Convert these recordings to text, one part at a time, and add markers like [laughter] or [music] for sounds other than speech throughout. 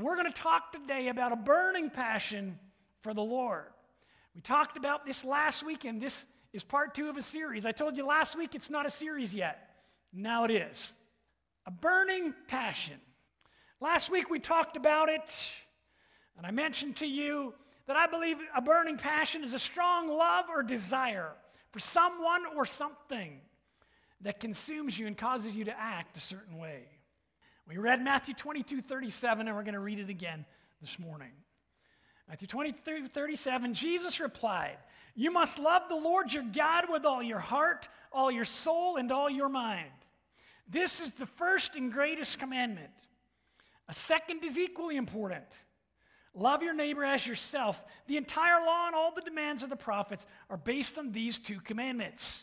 And we're going to talk today about a burning passion for the Lord. We talked about this last week, and this is part two of a series. I told you last week it's not a series yet. Now it is. A burning passion. Last week we talked about it, and I mentioned to you that I believe a burning passion is a strong love or desire for someone or something that consumes you and causes you to act a certain way. We read Matthew 22 37, and we're going to read it again this morning. Matthew 23 37, Jesus replied, You must love the Lord your God with all your heart, all your soul, and all your mind. This is the first and greatest commandment. A second is equally important. Love your neighbor as yourself. The entire law and all the demands of the prophets are based on these two commandments.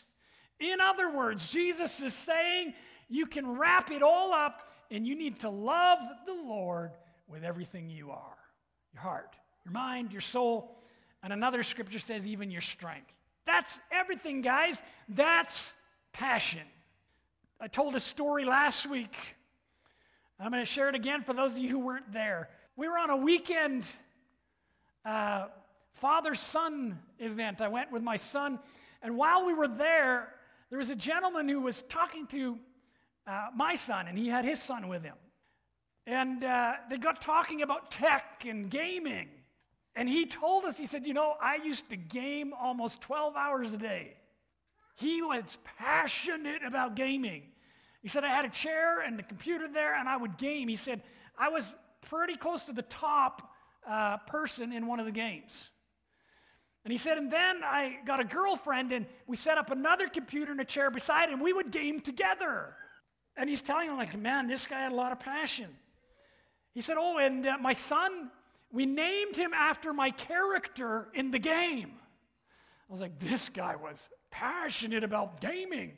In other words, Jesus is saying you can wrap it all up and you need to love the Lord with everything you are your heart, your mind, your soul, and another scripture says even your strength. That's everything, guys. That's passion. I told a story last week. I'm going to share it again for those of you who weren't there. We were on a weekend uh, father son event. I went with my son, and while we were there, there was a gentleman who was talking to uh, my son, and he had his son with him. And uh, they got talking about tech and gaming. And he told us, he said, You know, I used to game almost 12 hours a day. He was passionate about gaming. He said, I had a chair and the computer there, and I would game. He said, I was pretty close to the top uh, person in one of the games. And he said, and then I got a girlfriend, and we set up another computer and a chair beside him. We would game together. And he's telling him, like, man, this guy had a lot of passion. He said, oh, and uh, my son, we named him after my character in the game. I was like, this guy was passionate about gaming.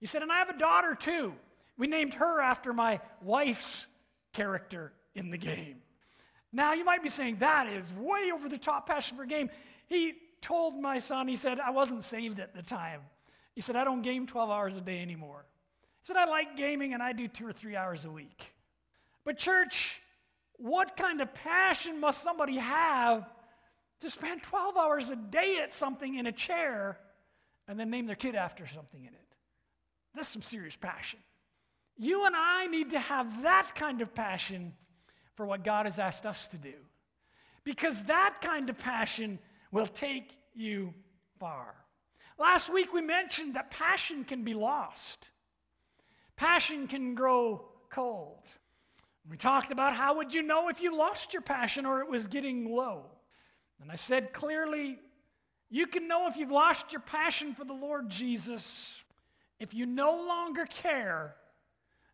He said, and I have a daughter too. We named her after my wife's character in the game. Now, you might be saying, that is way over the top passion for game. He told my son, he said, I wasn't saved at the time. He said, I don't game 12 hours a day anymore. Said, I like gaming and I do two or three hours a week. But, church, what kind of passion must somebody have to spend 12 hours a day at something in a chair and then name their kid after something in it? That's some serious passion. You and I need to have that kind of passion for what God has asked us to do. Because that kind of passion will take you far. Last week we mentioned that passion can be lost. Passion can grow cold. We talked about how would you know if you lost your passion or it was getting low. And I said clearly, you can know if you've lost your passion for the Lord Jesus if you no longer care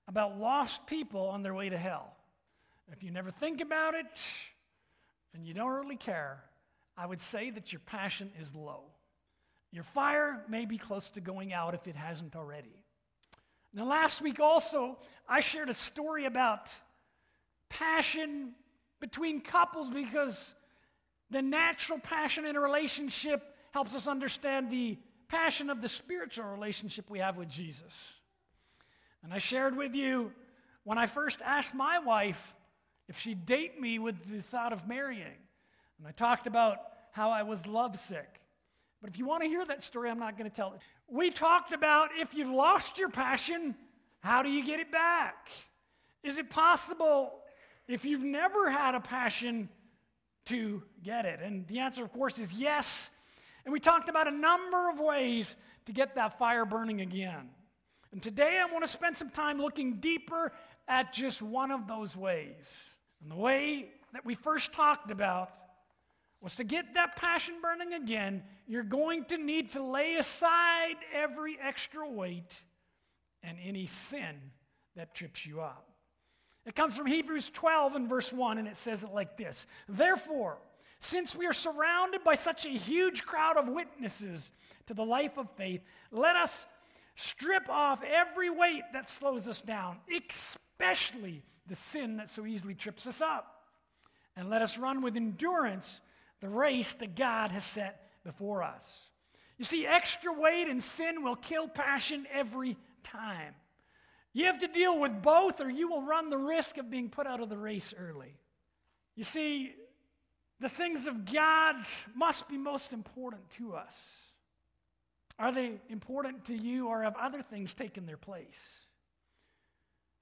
about lost people on their way to hell. If you never think about it and you don't really care, I would say that your passion is low. Your fire may be close to going out if it hasn't already. Now, last week also, I shared a story about passion between couples because the natural passion in a relationship helps us understand the passion of the spiritual relationship we have with Jesus. And I shared with you when I first asked my wife if she'd date me with the thought of marrying. And I talked about how I was lovesick. But if you want to hear that story, I'm not going to tell it. We talked about if you've lost your passion, how do you get it back? Is it possible if you've never had a passion to get it? And the answer, of course, is yes. And we talked about a number of ways to get that fire burning again. And today I want to spend some time looking deeper at just one of those ways. And the way that we first talked about was to get that passion burning again, you're going to need to lay aside every extra weight and any sin that trips you up. It comes from Hebrews 12 and verse 1, and it says it like this Therefore, since we are surrounded by such a huge crowd of witnesses to the life of faith, let us strip off every weight that slows us down, especially the sin that so easily trips us up. And let us run with endurance the race that God has set before us. You see, extra weight and sin will kill passion every time. You have to deal with both, or you will run the risk of being put out of the race early. You see, the things of God must be most important to us. Are they important to you, or have other things taken their place?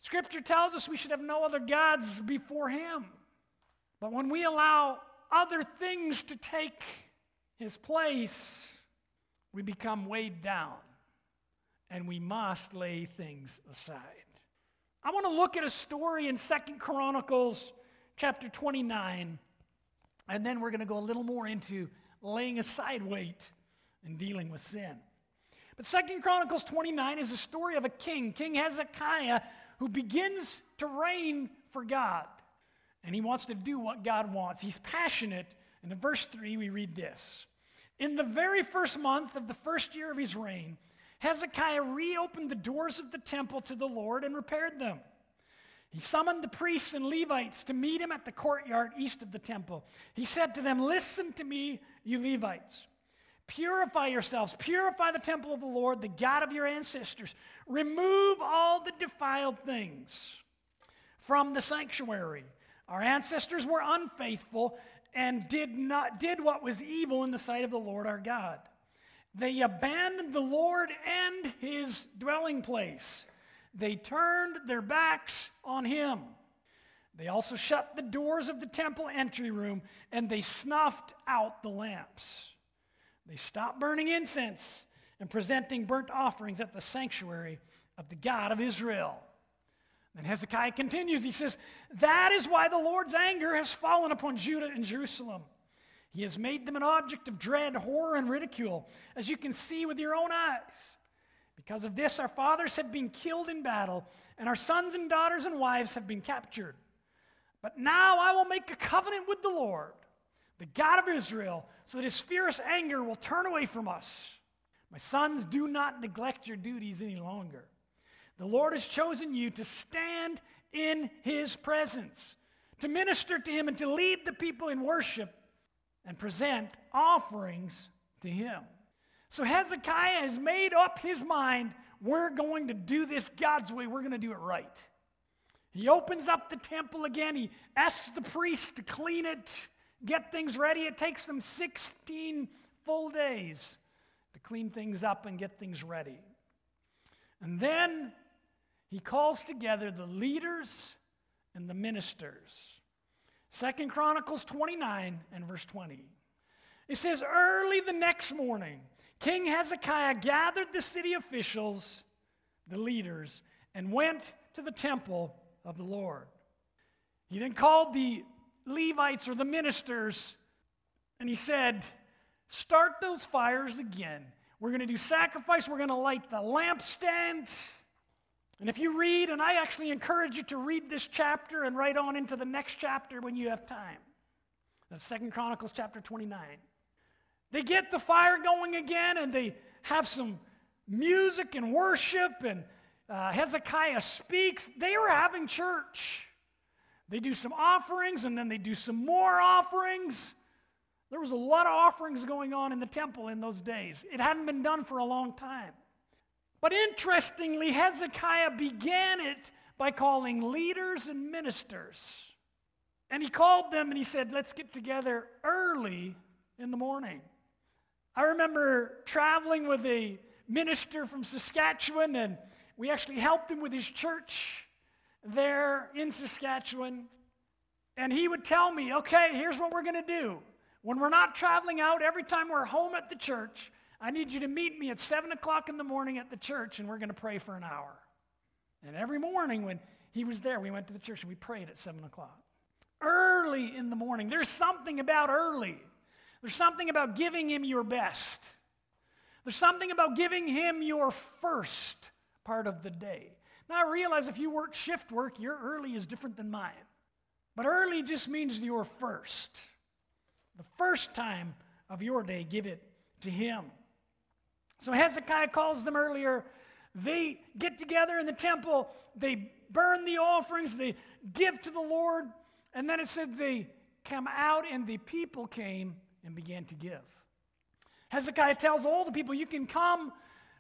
Scripture tells us we should have no other gods before Him. But when we allow other things to take His place, we become weighed down and we must lay things aside. I want to look at a story in Second Chronicles chapter 29, and then we're going to go a little more into laying aside weight and dealing with sin. But Second Chronicles 29 is a story of a king, King Hezekiah, who begins to reign for God. And he wants to do what God wants. He's passionate. And in verse 3, we read this In the very first month of the first year of his reign, Hezekiah reopened the doors of the temple to the Lord and repaired them. He summoned the priests and Levites to meet him at the courtyard east of the temple. He said to them, Listen to me, you Levites. Purify yourselves, purify the temple of the Lord, the God of your ancestors. Remove all the defiled things from the sanctuary. Our ancestors were unfaithful and did not did what was evil in the sight of the Lord our God. They abandoned the Lord and his dwelling place. They turned their backs on him. They also shut the doors of the temple entry room and they snuffed out the lamps. They stopped burning incense and presenting burnt offerings at the sanctuary of the God of Israel. Then Hezekiah continues. He says, That is why the Lord's anger has fallen upon Judah and Jerusalem. He has made them an object of dread, horror, and ridicule, as you can see with your own eyes. Because of this, our fathers have been killed in battle, and our sons and daughters and wives have been captured. But now I will make a covenant with the Lord, the God of Israel, so that his fierce anger will turn away from us. My sons, do not neglect your duties any longer. The Lord has chosen you to stand in his presence, to minister to him, and to lead the people in worship and present offerings to him. So Hezekiah has made up his mind we're going to do this God's way, we're going to do it right. He opens up the temple again, he asks the priests to clean it, get things ready. It takes them 16 full days to clean things up and get things ready. And then he calls together the leaders and the ministers. Second Chronicles 29 and verse 20. It says, Early the next morning, King Hezekiah gathered the city officials, the leaders, and went to the temple of the Lord. He then called the Levites or the ministers and he said, Start those fires again. We're going to do sacrifice. We're going to light the lampstand. And if you read, and I actually encourage you to read this chapter and write on into the next chapter when you have time. That's Second Chronicles chapter 29. They get the fire going again and they have some music and worship, and uh, Hezekiah speaks. They were having church. They do some offerings and then they do some more offerings. There was a lot of offerings going on in the temple in those days. It hadn't been done for a long time. But interestingly, Hezekiah began it by calling leaders and ministers. And he called them and he said, Let's get together early in the morning. I remember traveling with a minister from Saskatchewan, and we actually helped him with his church there in Saskatchewan. And he would tell me, Okay, here's what we're going to do. When we're not traveling out, every time we're home at the church, I need you to meet me at 7 o'clock in the morning at the church, and we're going to pray for an hour. And every morning when he was there, we went to the church and we prayed at 7 o'clock. Early in the morning. There's something about early. There's something about giving him your best. There's something about giving him your first part of the day. Now, I realize if you work shift work, your early is different than mine. But early just means your first. The first time of your day, give it to him. So Hezekiah calls them earlier. They get together in the temple, they burn the offerings, they give to the Lord, and then it said they come out and the people came and began to give. Hezekiah tells all the people, You can come,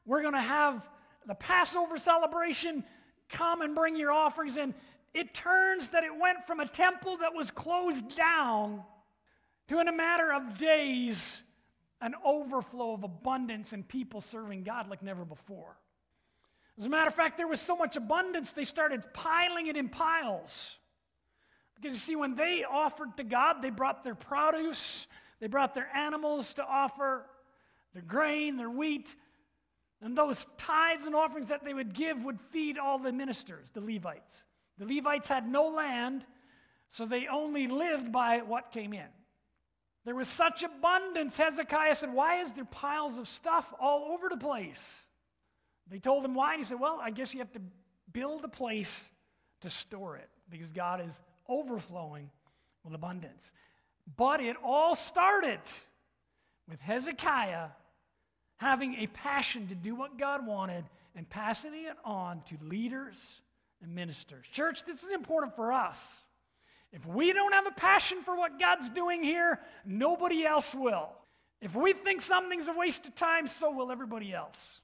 we're going to have the Passover celebration. Come and bring your offerings. And it turns that it went from a temple that was closed down to, in a matter of days, an overflow of abundance and people serving God like never before. As a matter of fact, there was so much abundance, they started piling it in piles. Because you see, when they offered to God, they brought their produce, they brought their animals to offer, their grain, their wheat, and those tithes and offerings that they would give would feed all the ministers, the Levites. The Levites had no land, so they only lived by what came in. There was such abundance, Hezekiah said, Why is there piles of stuff all over the place? They told him why, and he said, Well, I guess you have to build a place to store it because God is overflowing with abundance. But it all started with Hezekiah having a passion to do what God wanted and passing it on to leaders and ministers. Church, this is important for us. If we don't have a passion for what God's doing here, nobody else will. If we think something's a waste of time, so will everybody else.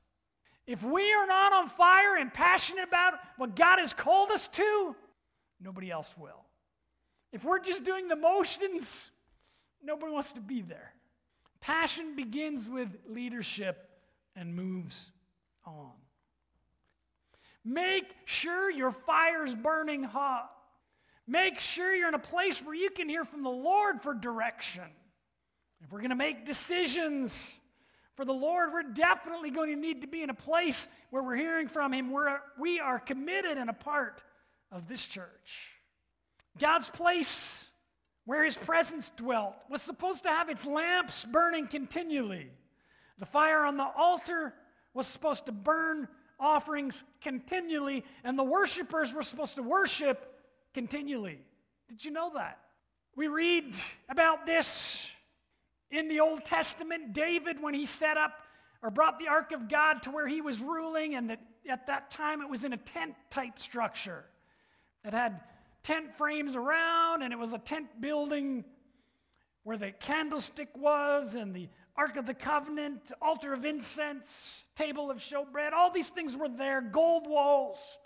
If we are not on fire and passionate about what God has called us to, nobody else will. If we're just doing the motions, nobody wants to be there. Passion begins with leadership and moves on. Make sure your fire's burning hot. Make sure you're in a place where you can hear from the Lord for direction. If we're going to make decisions for the Lord, we're definitely going to need to be in a place where we're hearing from Him, where we are committed and a part of this church. God's place where His presence dwelt was supposed to have its lamps burning continually. The fire on the altar was supposed to burn offerings continually, and the worshipers were supposed to worship continually. Did you know that? We read about this in the Old Testament. David, when he set up or brought the ark of God to where he was ruling, and that at that time it was in a tent type structure. that had tent frames around, and it was a tent building where the candlestick was, and the Ark of the Covenant, altar of incense, table of showbread, all these things were there, gold walls.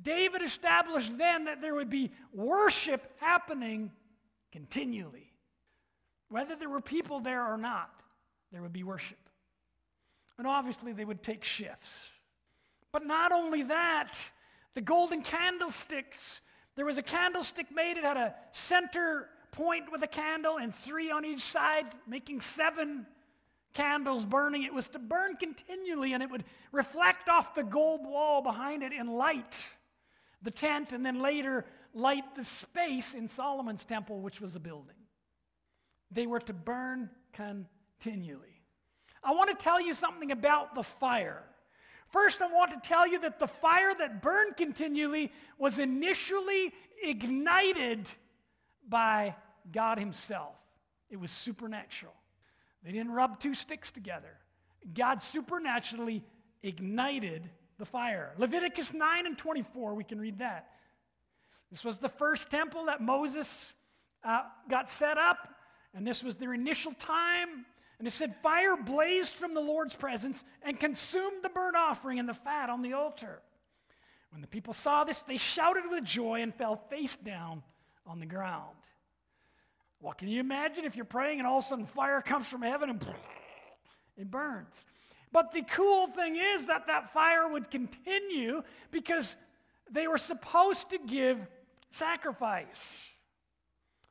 David established then that there would be worship happening continually. Whether there were people there or not, there would be worship. And obviously, they would take shifts. But not only that, the golden candlesticks, there was a candlestick made, it had a center point with a candle and three on each side, making seven candles burning. It was to burn continually and it would reflect off the gold wall behind it in light the tent and then later light the space in Solomon's temple, which was a building. They were to burn continually. I want to tell you something about the fire. First, I want to tell you that the fire that burned continually was initially ignited by God Himself. It was supernatural. They didn't rub two sticks together. God supernaturally ignited the fire. Leviticus 9 and 24, we can read that. This was the first temple that Moses uh, got set up, and this was their initial time. And it said, Fire blazed from the Lord's presence and consumed the burnt offering and the fat on the altar. When the people saw this, they shouted with joy and fell face down on the ground. Well, can you imagine if you're praying and all of a sudden fire comes from heaven and [laughs] it burns? But the cool thing is that that fire would continue because they were supposed to give sacrifice.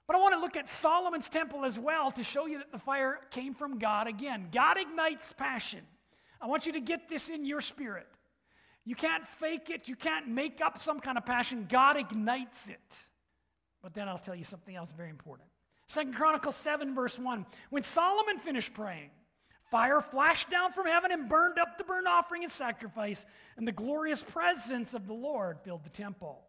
But I want to look at Solomon's temple as well to show you that the fire came from God again. God ignites passion. I want you to get this in your spirit. You can't fake it, you can't make up some kind of passion. God ignites it. But then I'll tell you something else very important. Second Chronicles 7, verse 1. When Solomon finished praying, fire flashed down from heaven and burned up the burnt offering and sacrifice, and the glorious presence of the Lord filled the temple.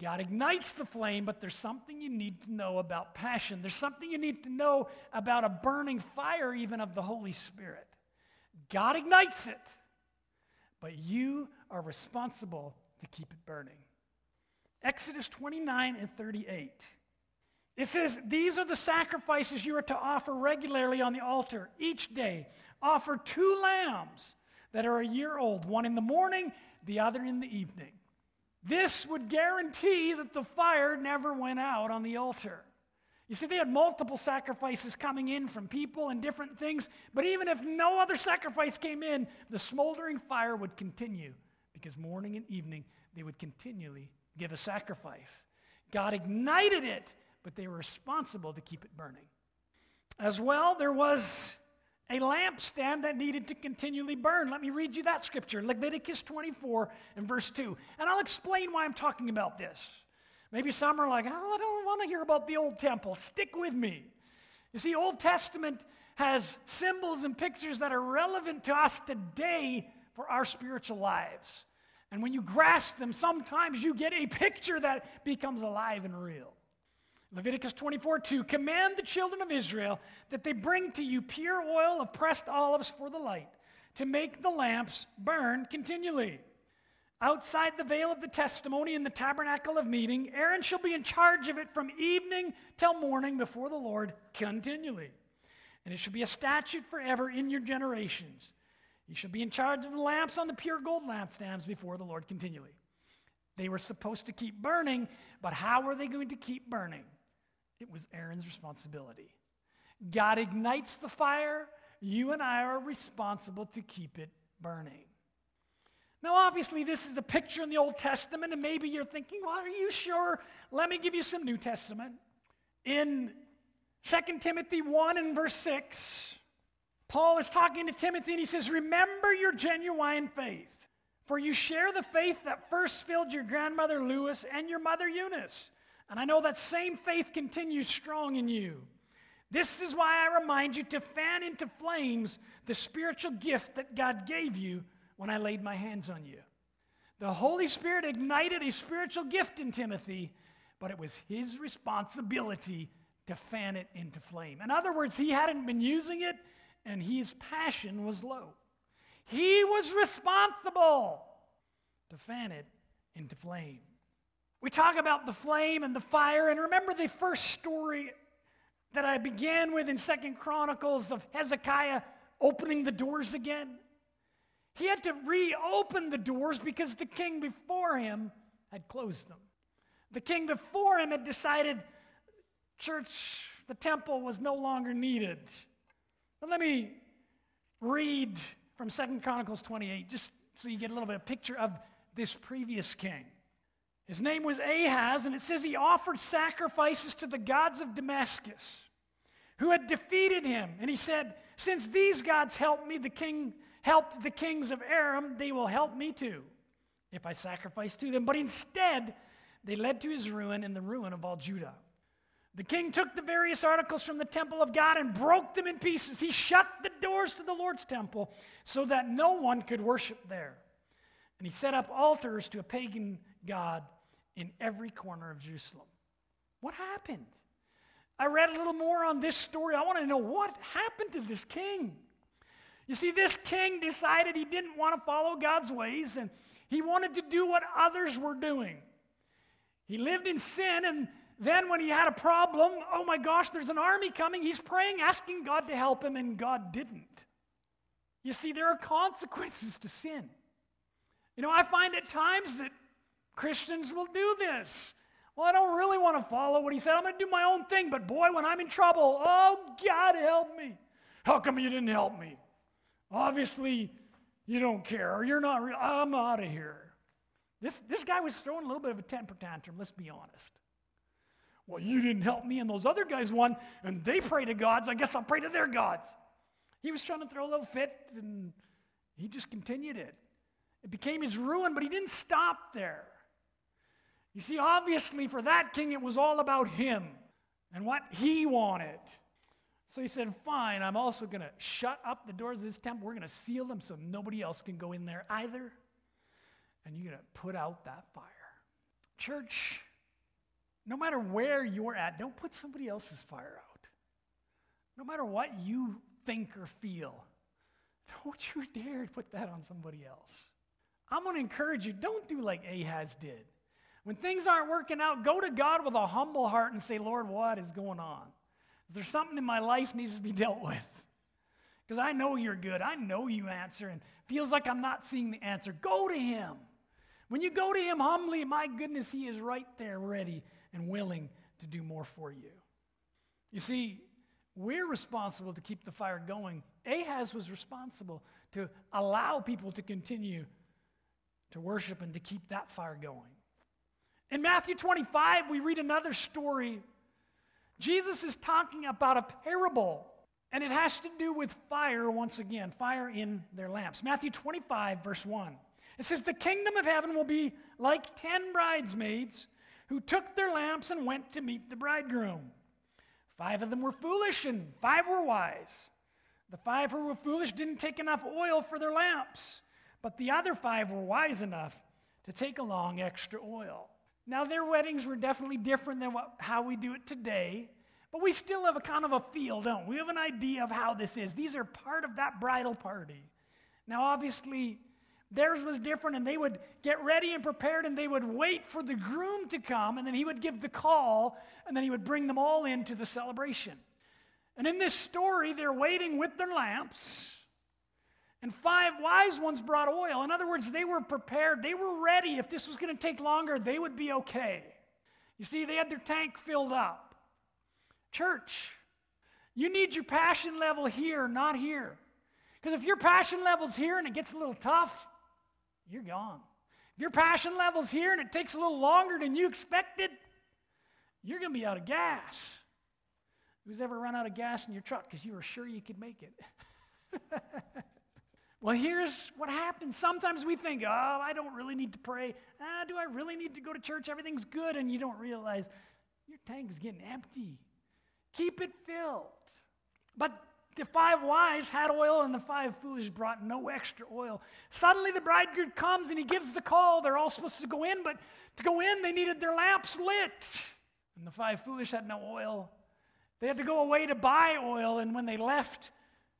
God ignites the flame, but there's something you need to know about passion. There's something you need to know about a burning fire, even of the Holy Spirit. God ignites it, but you are responsible to keep it burning. Exodus 29 and 38. It says, These are the sacrifices you are to offer regularly on the altar each day. Offer two lambs that are a year old, one in the morning, the other in the evening. This would guarantee that the fire never went out on the altar. You see, they had multiple sacrifices coming in from people and different things, but even if no other sacrifice came in, the smoldering fire would continue because morning and evening they would continually give a sacrifice. God ignited it, but they were responsible to keep it burning. As well, there was a lampstand that needed to continually burn. Let me read you that scripture Leviticus 24 and verse 2. And I'll explain why I'm talking about this. Maybe some are like, oh, I don't want to hear about the old temple. Stick with me. You see, Old Testament has symbols and pictures that are relevant to us today for our spiritual lives. And when you grasp them, sometimes you get a picture that becomes alive and real. Leviticus 24 2 Command the children of Israel that they bring to you pure oil of pressed olives for the light, to make the lamps burn continually. Outside the veil of the testimony in the tabernacle of meeting, Aaron shall be in charge of it from evening till morning before the Lord continually. And it shall be a statute forever in your generations. You shall be in charge of the lamps on the pure gold lampstands before the Lord continually. They were supposed to keep burning, but how were they going to keep burning? It was Aaron's responsibility. God ignites the fire, you and I are responsible to keep it burning. Now, obviously, this is a picture in the Old Testament, and maybe you're thinking, well, are you sure? Let me give you some New Testament. In 2 Timothy 1 and verse 6, Paul is talking to Timothy, and he says, Remember your genuine faith, for you share the faith that first filled your grandmother Lois and your mother Eunice. And I know that same faith continues strong in you. This is why I remind you to fan into flames the spiritual gift that God gave you when I laid my hands on you. The Holy Spirit ignited a spiritual gift in Timothy, but it was his responsibility to fan it into flame. In other words, he hadn't been using it, and his passion was low. He was responsible to fan it into flame. We talk about the flame and the fire, and remember the first story that I began with in Second Chronicles of Hezekiah opening the doors again? He had to reopen the doors because the king before him had closed them. The king before him had decided church, the temple was no longer needed. But let me read from Second Chronicles 28, just so you get a little bit of picture of this previous king. His name was Ahaz, and it says he offered sacrifices to the gods of Damascus, who had defeated him. And he said, Since these gods helped me, the king helped the kings of Aram, they will help me too, if I sacrifice to them. But instead, they led to his ruin and the ruin of all Judah. The king took the various articles from the temple of God and broke them in pieces. He shut the doors to the Lord's temple so that no one could worship there. And he set up altars to a pagan god in every corner of Jerusalem. What happened? I read a little more on this story. I want to know what happened to this king. You see, this king decided he didn't want to follow God's ways and he wanted to do what others were doing. He lived in sin, and then when he had a problem, oh my gosh, there's an army coming. He's praying, asking God to help him, and God didn't. You see, there are consequences to sin. You know, I find at times that Christians will do this. Well, I don't really want to follow what he said. I'm going to do my own thing, but boy, when I'm in trouble, oh, God help me. How come you didn't help me? Obviously, you don't care, you're not real. I'm out of here. This, this guy was throwing a little bit of a temper tantrum, let's be honest. Well, you didn't help me, and those other guys won, and they pray to gods. I guess I'll pray to their gods. He was trying to throw a little fit, and he just continued it. It became his ruin, but he didn't stop there. You see, obviously, for that king, it was all about him and what he wanted. So he said, Fine, I'm also going to shut up the doors of this temple. We're going to seal them so nobody else can go in there either. And you're going to put out that fire. Church, no matter where you're at, don't put somebody else's fire out. No matter what you think or feel, don't you dare put that on somebody else. I'm going to encourage you don't do like Ahaz did. When things aren't working out, go to God with a humble heart and say, Lord, what is going on? Is there something in my life needs to be dealt with? [laughs] Because I know you're good. I know you answer and feels like I'm not seeing the answer. Go to him When you go to Him humbly, my goodness, He is right there ready and willing to do more for you. You see, we're responsible to keep the fire going. Ahaz was responsible to allow people to continue to worship and to keep that fire going. In Matthew 25, we read another story. Jesus is talking about a parable, and it has to do with fire once again, fire in their lamps. Matthew 25, verse 1. It says, The kingdom of heaven will be like ten bridesmaids who took their lamps and went to meet the bridegroom. Five of them were foolish, and five were wise. The five who were foolish didn't take enough oil for their lamps, but the other five were wise enough to take along extra oil. Now, their weddings were definitely different than what, how we do it today, but we still have a kind of a feel, don't we? We have an idea of how this is. These are part of that bridal party. Now, obviously, theirs was different, and they would get ready and prepared, and they would wait for the groom to come, and then he would give the call, and then he would bring them all into the celebration. And in this story, they're waiting with their lamps. And five wise ones brought oil. In other words, they were prepared. They were ready. If this was going to take longer, they would be okay. You see, they had their tank filled up. Church, you need your passion level here, not here. Because if your passion level's here and it gets a little tough, you're gone. If your passion level's here and it takes a little longer than you expected, you're going to be out of gas. Who's ever run out of gas in your truck because you were sure you could make it? [laughs] well, here's what happens. Sometimes we think, oh, I don't really need to pray. Ah, do I really need to go to church? Everything's good. And you don't realize your tank is getting empty. Keep it filled. But the five wise had oil and the five foolish brought no extra oil. Suddenly the bridegroom comes and he gives the call. They're all supposed to go in, but to go in, they needed their lamps lit. And the five foolish had no oil. They had to go away to buy oil, and when they left,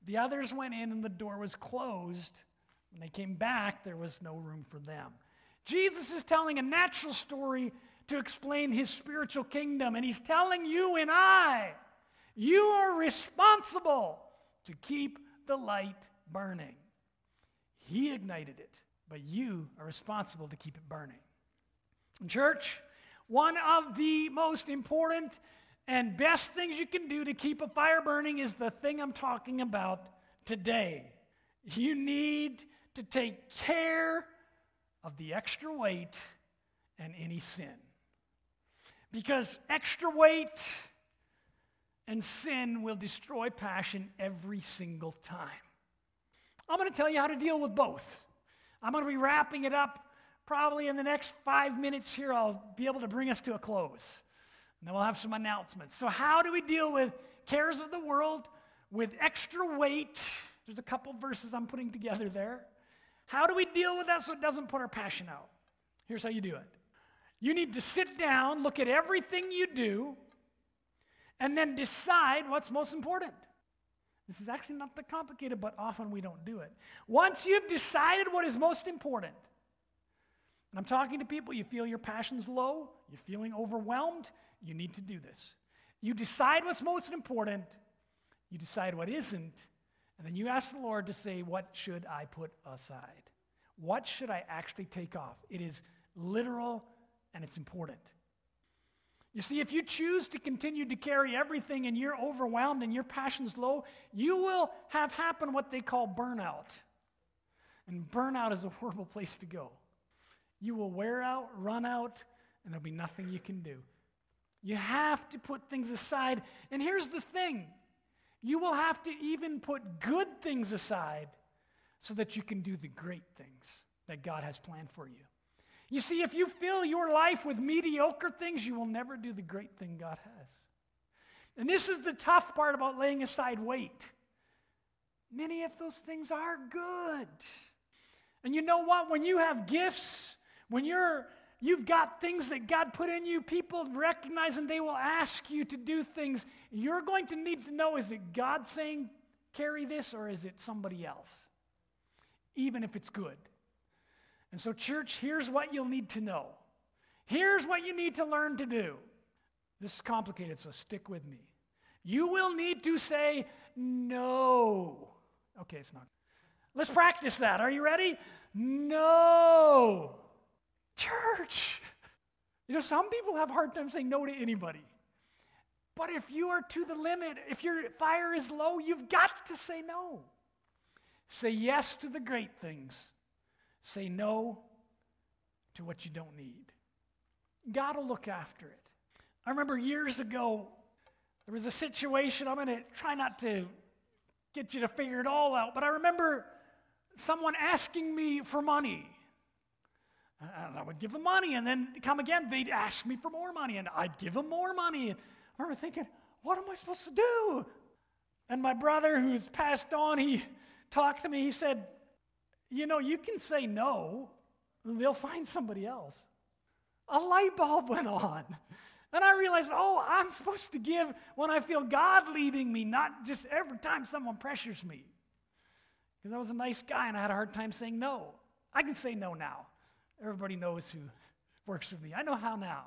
the others went in and the door was closed. When they came back, there was no room for them. Jesus is telling a natural story to explain his spiritual kingdom, and he's telling you and I, you are responsible to keep the light burning. He ignited it, but you are responsible to keep it burning. church, one of the most important and best things you can do to keep a fire burning is the thing I'm talking about today. You need to take care of the extra weight and any sin. Because extra weight and sin will destroy passion every single time. I'm going to tell you how to deal with both. I'm going to be wrapping it up probably in the next five minutes here. I'll be able to bring us to a close. And then we'll have some announcements. So, how do we deal with cares of the world with extra weight? There's a couple verses I'm putting together there. How do we deal with that so it doesn't put our passion out? Here's how you do it you need to sit down, look at everything you do, and then decide what's most important. This is actually not that complicated, but often we don't do it. Once you've decided what is most important, and I'm talking to people, you feel your passion's low, you're feeling overwhelmed, you need to do this. You decide what's most important, you decide what isn't, and then you ask the Lord to say, What should I put aside? What should I actually take off? It is literal and it's important. You see, if you choose to continue to carry everything and you're overwhelmed and your passion's low, you will have happen what they call burnout. And burnout is a horrible place to go. You will wear out, run out, and there'll be nothing you can do. You have to put things aside. And here's the thing you will have to even put good things aside so that you can do the great things that God has planned for you. You see, if you fill your life with mediocre things, you will never do the great thing God has. And this is the tough part about laying aside weight. Many of those things are good. And you know what? When you have gifts, when you're you've got things that God put in you, people recognize and they will ask you to do things. You're going to need to know is it God saying, carry this, or is it somebody else? Even if it's good. And so, church, here's what you'll need to know. Here's what you need to learn to do. This is complicated, so stick with me. You will need to say no. Okay, it's not. Let's practice that. Are you ready? No Church. You know, some people have a hard time saying no to anybody. But if you are to the limit, if your fire is low, you've got to say no. Say yes to the great things. Say no to what you don't need. God will look after it. I remember years ago, there was a situation, I'm going to try not to get you to figure it all out, but I remember someone asking me for money. And I would give them money, and then come again, they'd ask me for more money, and I'd give them more money. I remember thinking, what am I supposed to do? And my brother, who's passed on, he talked to me. He said, You know, you can say no, they'll find somebody else. A light bulb went on. And I realized, oh, I'm supposed to give when I feel God leading me, not just every time someone pressures me. Because I was a nice guy and I had a hard time saying no. I can say no now. Everybody knows who works with me. I know how now,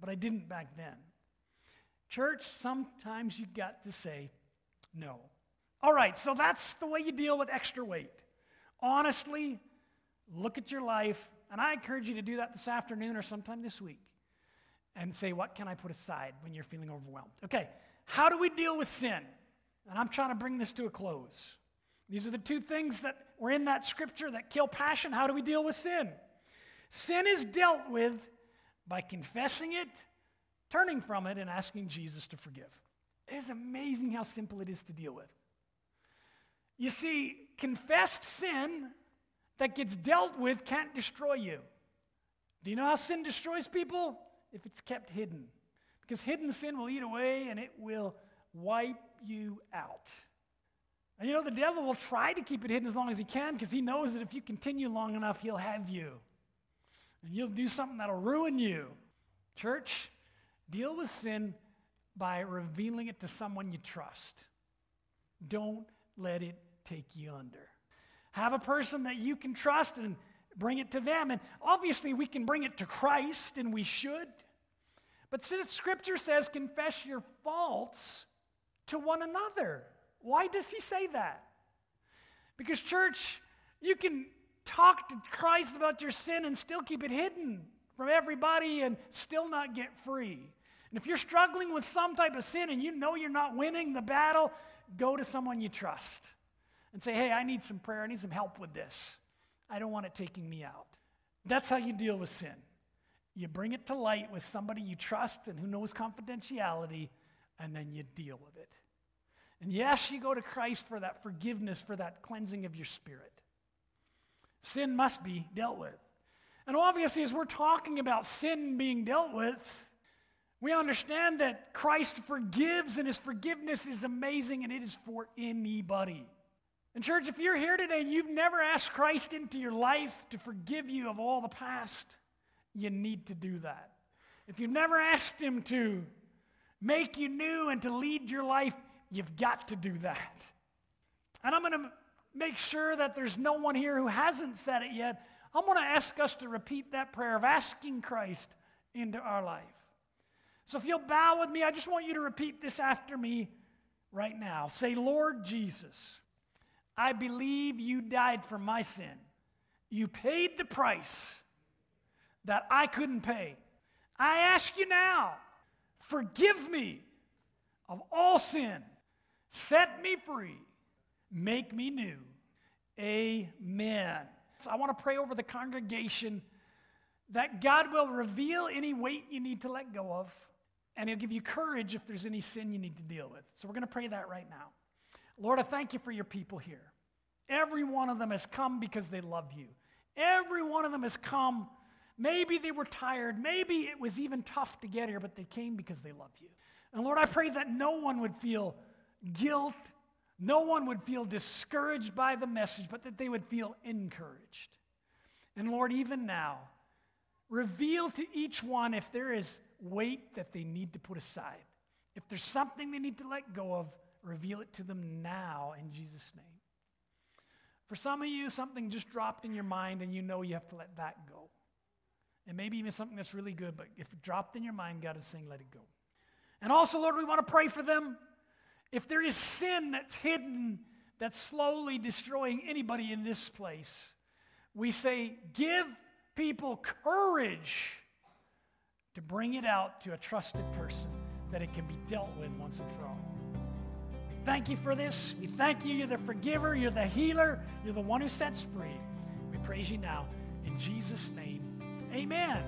but I didn't back then. Church, sometimes you got to say no. All right, so that's the way you deal with extra weight. Honestly, look at your life, and I encourage you to do that this afternoon or sometime this week and say, What can I put aside when you're feeling overwhelmed? Okay, how do we deal with sin? And I'm trying to bring this to a close. These are the two things that were in that scripture that kill passion. How do we deal with sin? Sin is dealt with by confessing it, turning from it, and asking Jesus to forgive. It is amazing how simple it is to deal with. You see, confessed sin that gets dealt with can't destroy you. Do you know how sin destroys people? If it's kept hidden. Because hidden sin will eat away and it will wipe you out. And you know, the devil will try to keep it hidden as long as he can because he knows that if you continue long enough, he'll have you. And you'll do something that'll ruin you. Church, deal with sin by revealing it to someone you trust. Don't let it take you under. Have a person that you can trust and bring it to them. And obviously, we can bring it to Christ, and we should. But Scripture says, confess your faults to one another, why does he say that? Because, church, you can talk to Christ about your sin and still keep it hidden from everybody and still not get free. And if you're struggling with some type of sin and you know you're not winning the battle, go to someone you trust and say, hey, I need some prayer. I need some help with this. I don't want it taking me out. That's how you deal with sin. You bring it to light with somebody you trust and who knows confidentiality, and then you deal with it. And yes, you go to Christ for that forgiveness, for that cleansing of your spirit. Sin must be dealt with. And obviously, as we're talking about sin being dealt with, we understand that Christ forgives and his forgiveness is amazing and it is for anybody. And, church, if you're here today and you've never asked Christ into your life to forgive you of all the past, you need to do that. If you've never asked Him to make you new and to lead your life, you've got to do that. And I'm going to make sure that there's no one here who hasn't said it yet. I'm going to ask us to repeat that prayer of asking Christ into our life. So if you'll bow with me, I just want you to repeat this after me right now. Say, Lord Jesus. I believe you died for my sin. You paid the price that I couldn't pay. I ask you now, forgive me of all sin. Set me free. Make me new. Amen. So I want to pray over the congregation that God will reveal any weight you need to let go of, and He'll give you courage if there's any sin you need to deal with. So we're going to pray that right now. Lord, I thank you for your people here. Every one of them has come because they love you. Every one of them has come. Maybe they were tired. Maybe it was even tough to get here, but they came because they love you. And Lord, I pray that no one would feel guilt, no one would feel discouraged by the message, but that they would feel encouraged. And Lord, even now, reveal to each one if there is weight that they need to put aside. If there's something they need to let go of, reveal it to them now in Jesus' name. For some of you, something just dropped in your mind and you know you have to let that go. And maybe even something that's really good, but if it dropped in your mind, God is saying, let it go. And also, Lord, we want to pray for them. If there is sin that's hidden, that's slowly destroying anybody in this place, we say, give people courage to bring it out to a trusted person that it can be dealt with once and for all. We thank you for this. We thank you. You're the forgiver, you're the healer, you're the one who sets free. We praise you now. In Jesus' name, amen.